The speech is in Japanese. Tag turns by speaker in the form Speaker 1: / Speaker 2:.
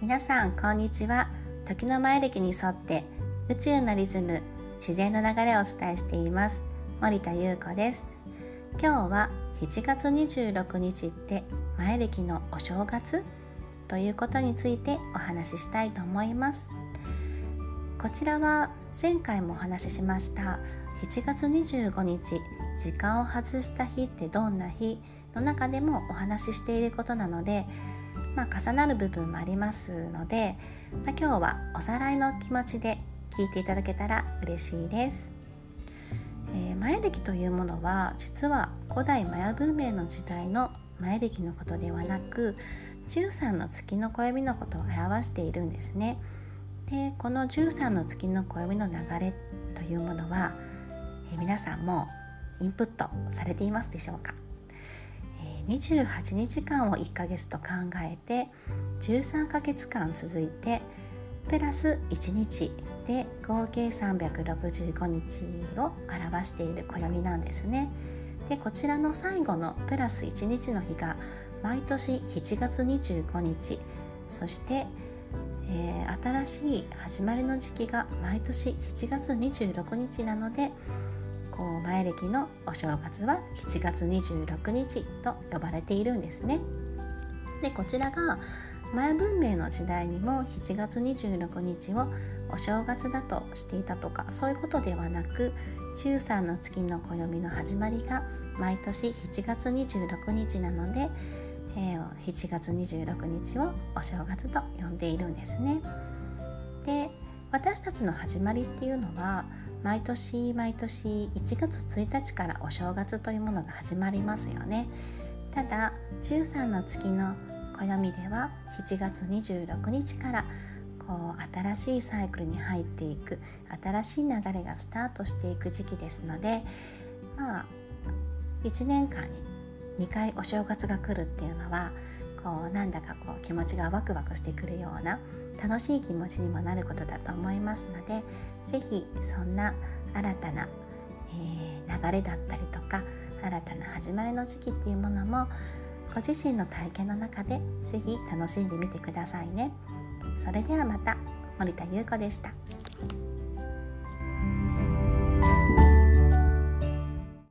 Speaker 1: 皆さんこんにちは。時の前歴に沿って宇宙のリズム自然の流れをお伝えしています。森田優子です。今日は7月26日って前歴のお正月？ということについてお話ししたいと思います。こちらは前回もお話ししました7月25日時間を外した日ってどんな日？の中でもお話ししていることなのでまあ、重なる部分もありますので、まあ、今日はおさらいの気持ちで聞いていただけたら嬉しいです。えー、マヤ暦というものは実は古代マヤ文明の時代のマヤ暦のことではなく13の月の暦のことを表しているんですね。でこの13の月の暦の流れというものは、えー、皆さんもインプットされていますでしょうか？28日間を1ヶ月と考えて13ヶ月間続いてプラス1日で合計365日を表している暦なんですね。でこちらの最後のプラス1日の日が毎年7月25日そして、えー、新しい始まりの時期が毎年7月26日なのでこう前歴のお正月は7月26日と呼ばれているんですね。でこちらが前文明の時代にも7月26日をお正月だとしていたとかそういうことではなく中3の月の暦の始まりが毎年7月26日なので、えー、7月26日をお正月と呼んでいるんですね。で私たちの始まりっていうのは毎年毎年1月1日からお正月というものが始まりますよね。ただ13の月の暦では7月26日からこう新しいサイクルに入っていく新しい流れがスタートしていく時期ですのでまあ1年間に2回お正月が来るっていうのはこうなんだかこう気持ちがワクワクしてくるような楽しい気持ちにもなることだと思いますので是非そんな新たな、えー、流れだったりとか新たな始まりの時期っていうものもご自身の体験の中で是非楽しんでみてくださいね。それではまた森田優子でした。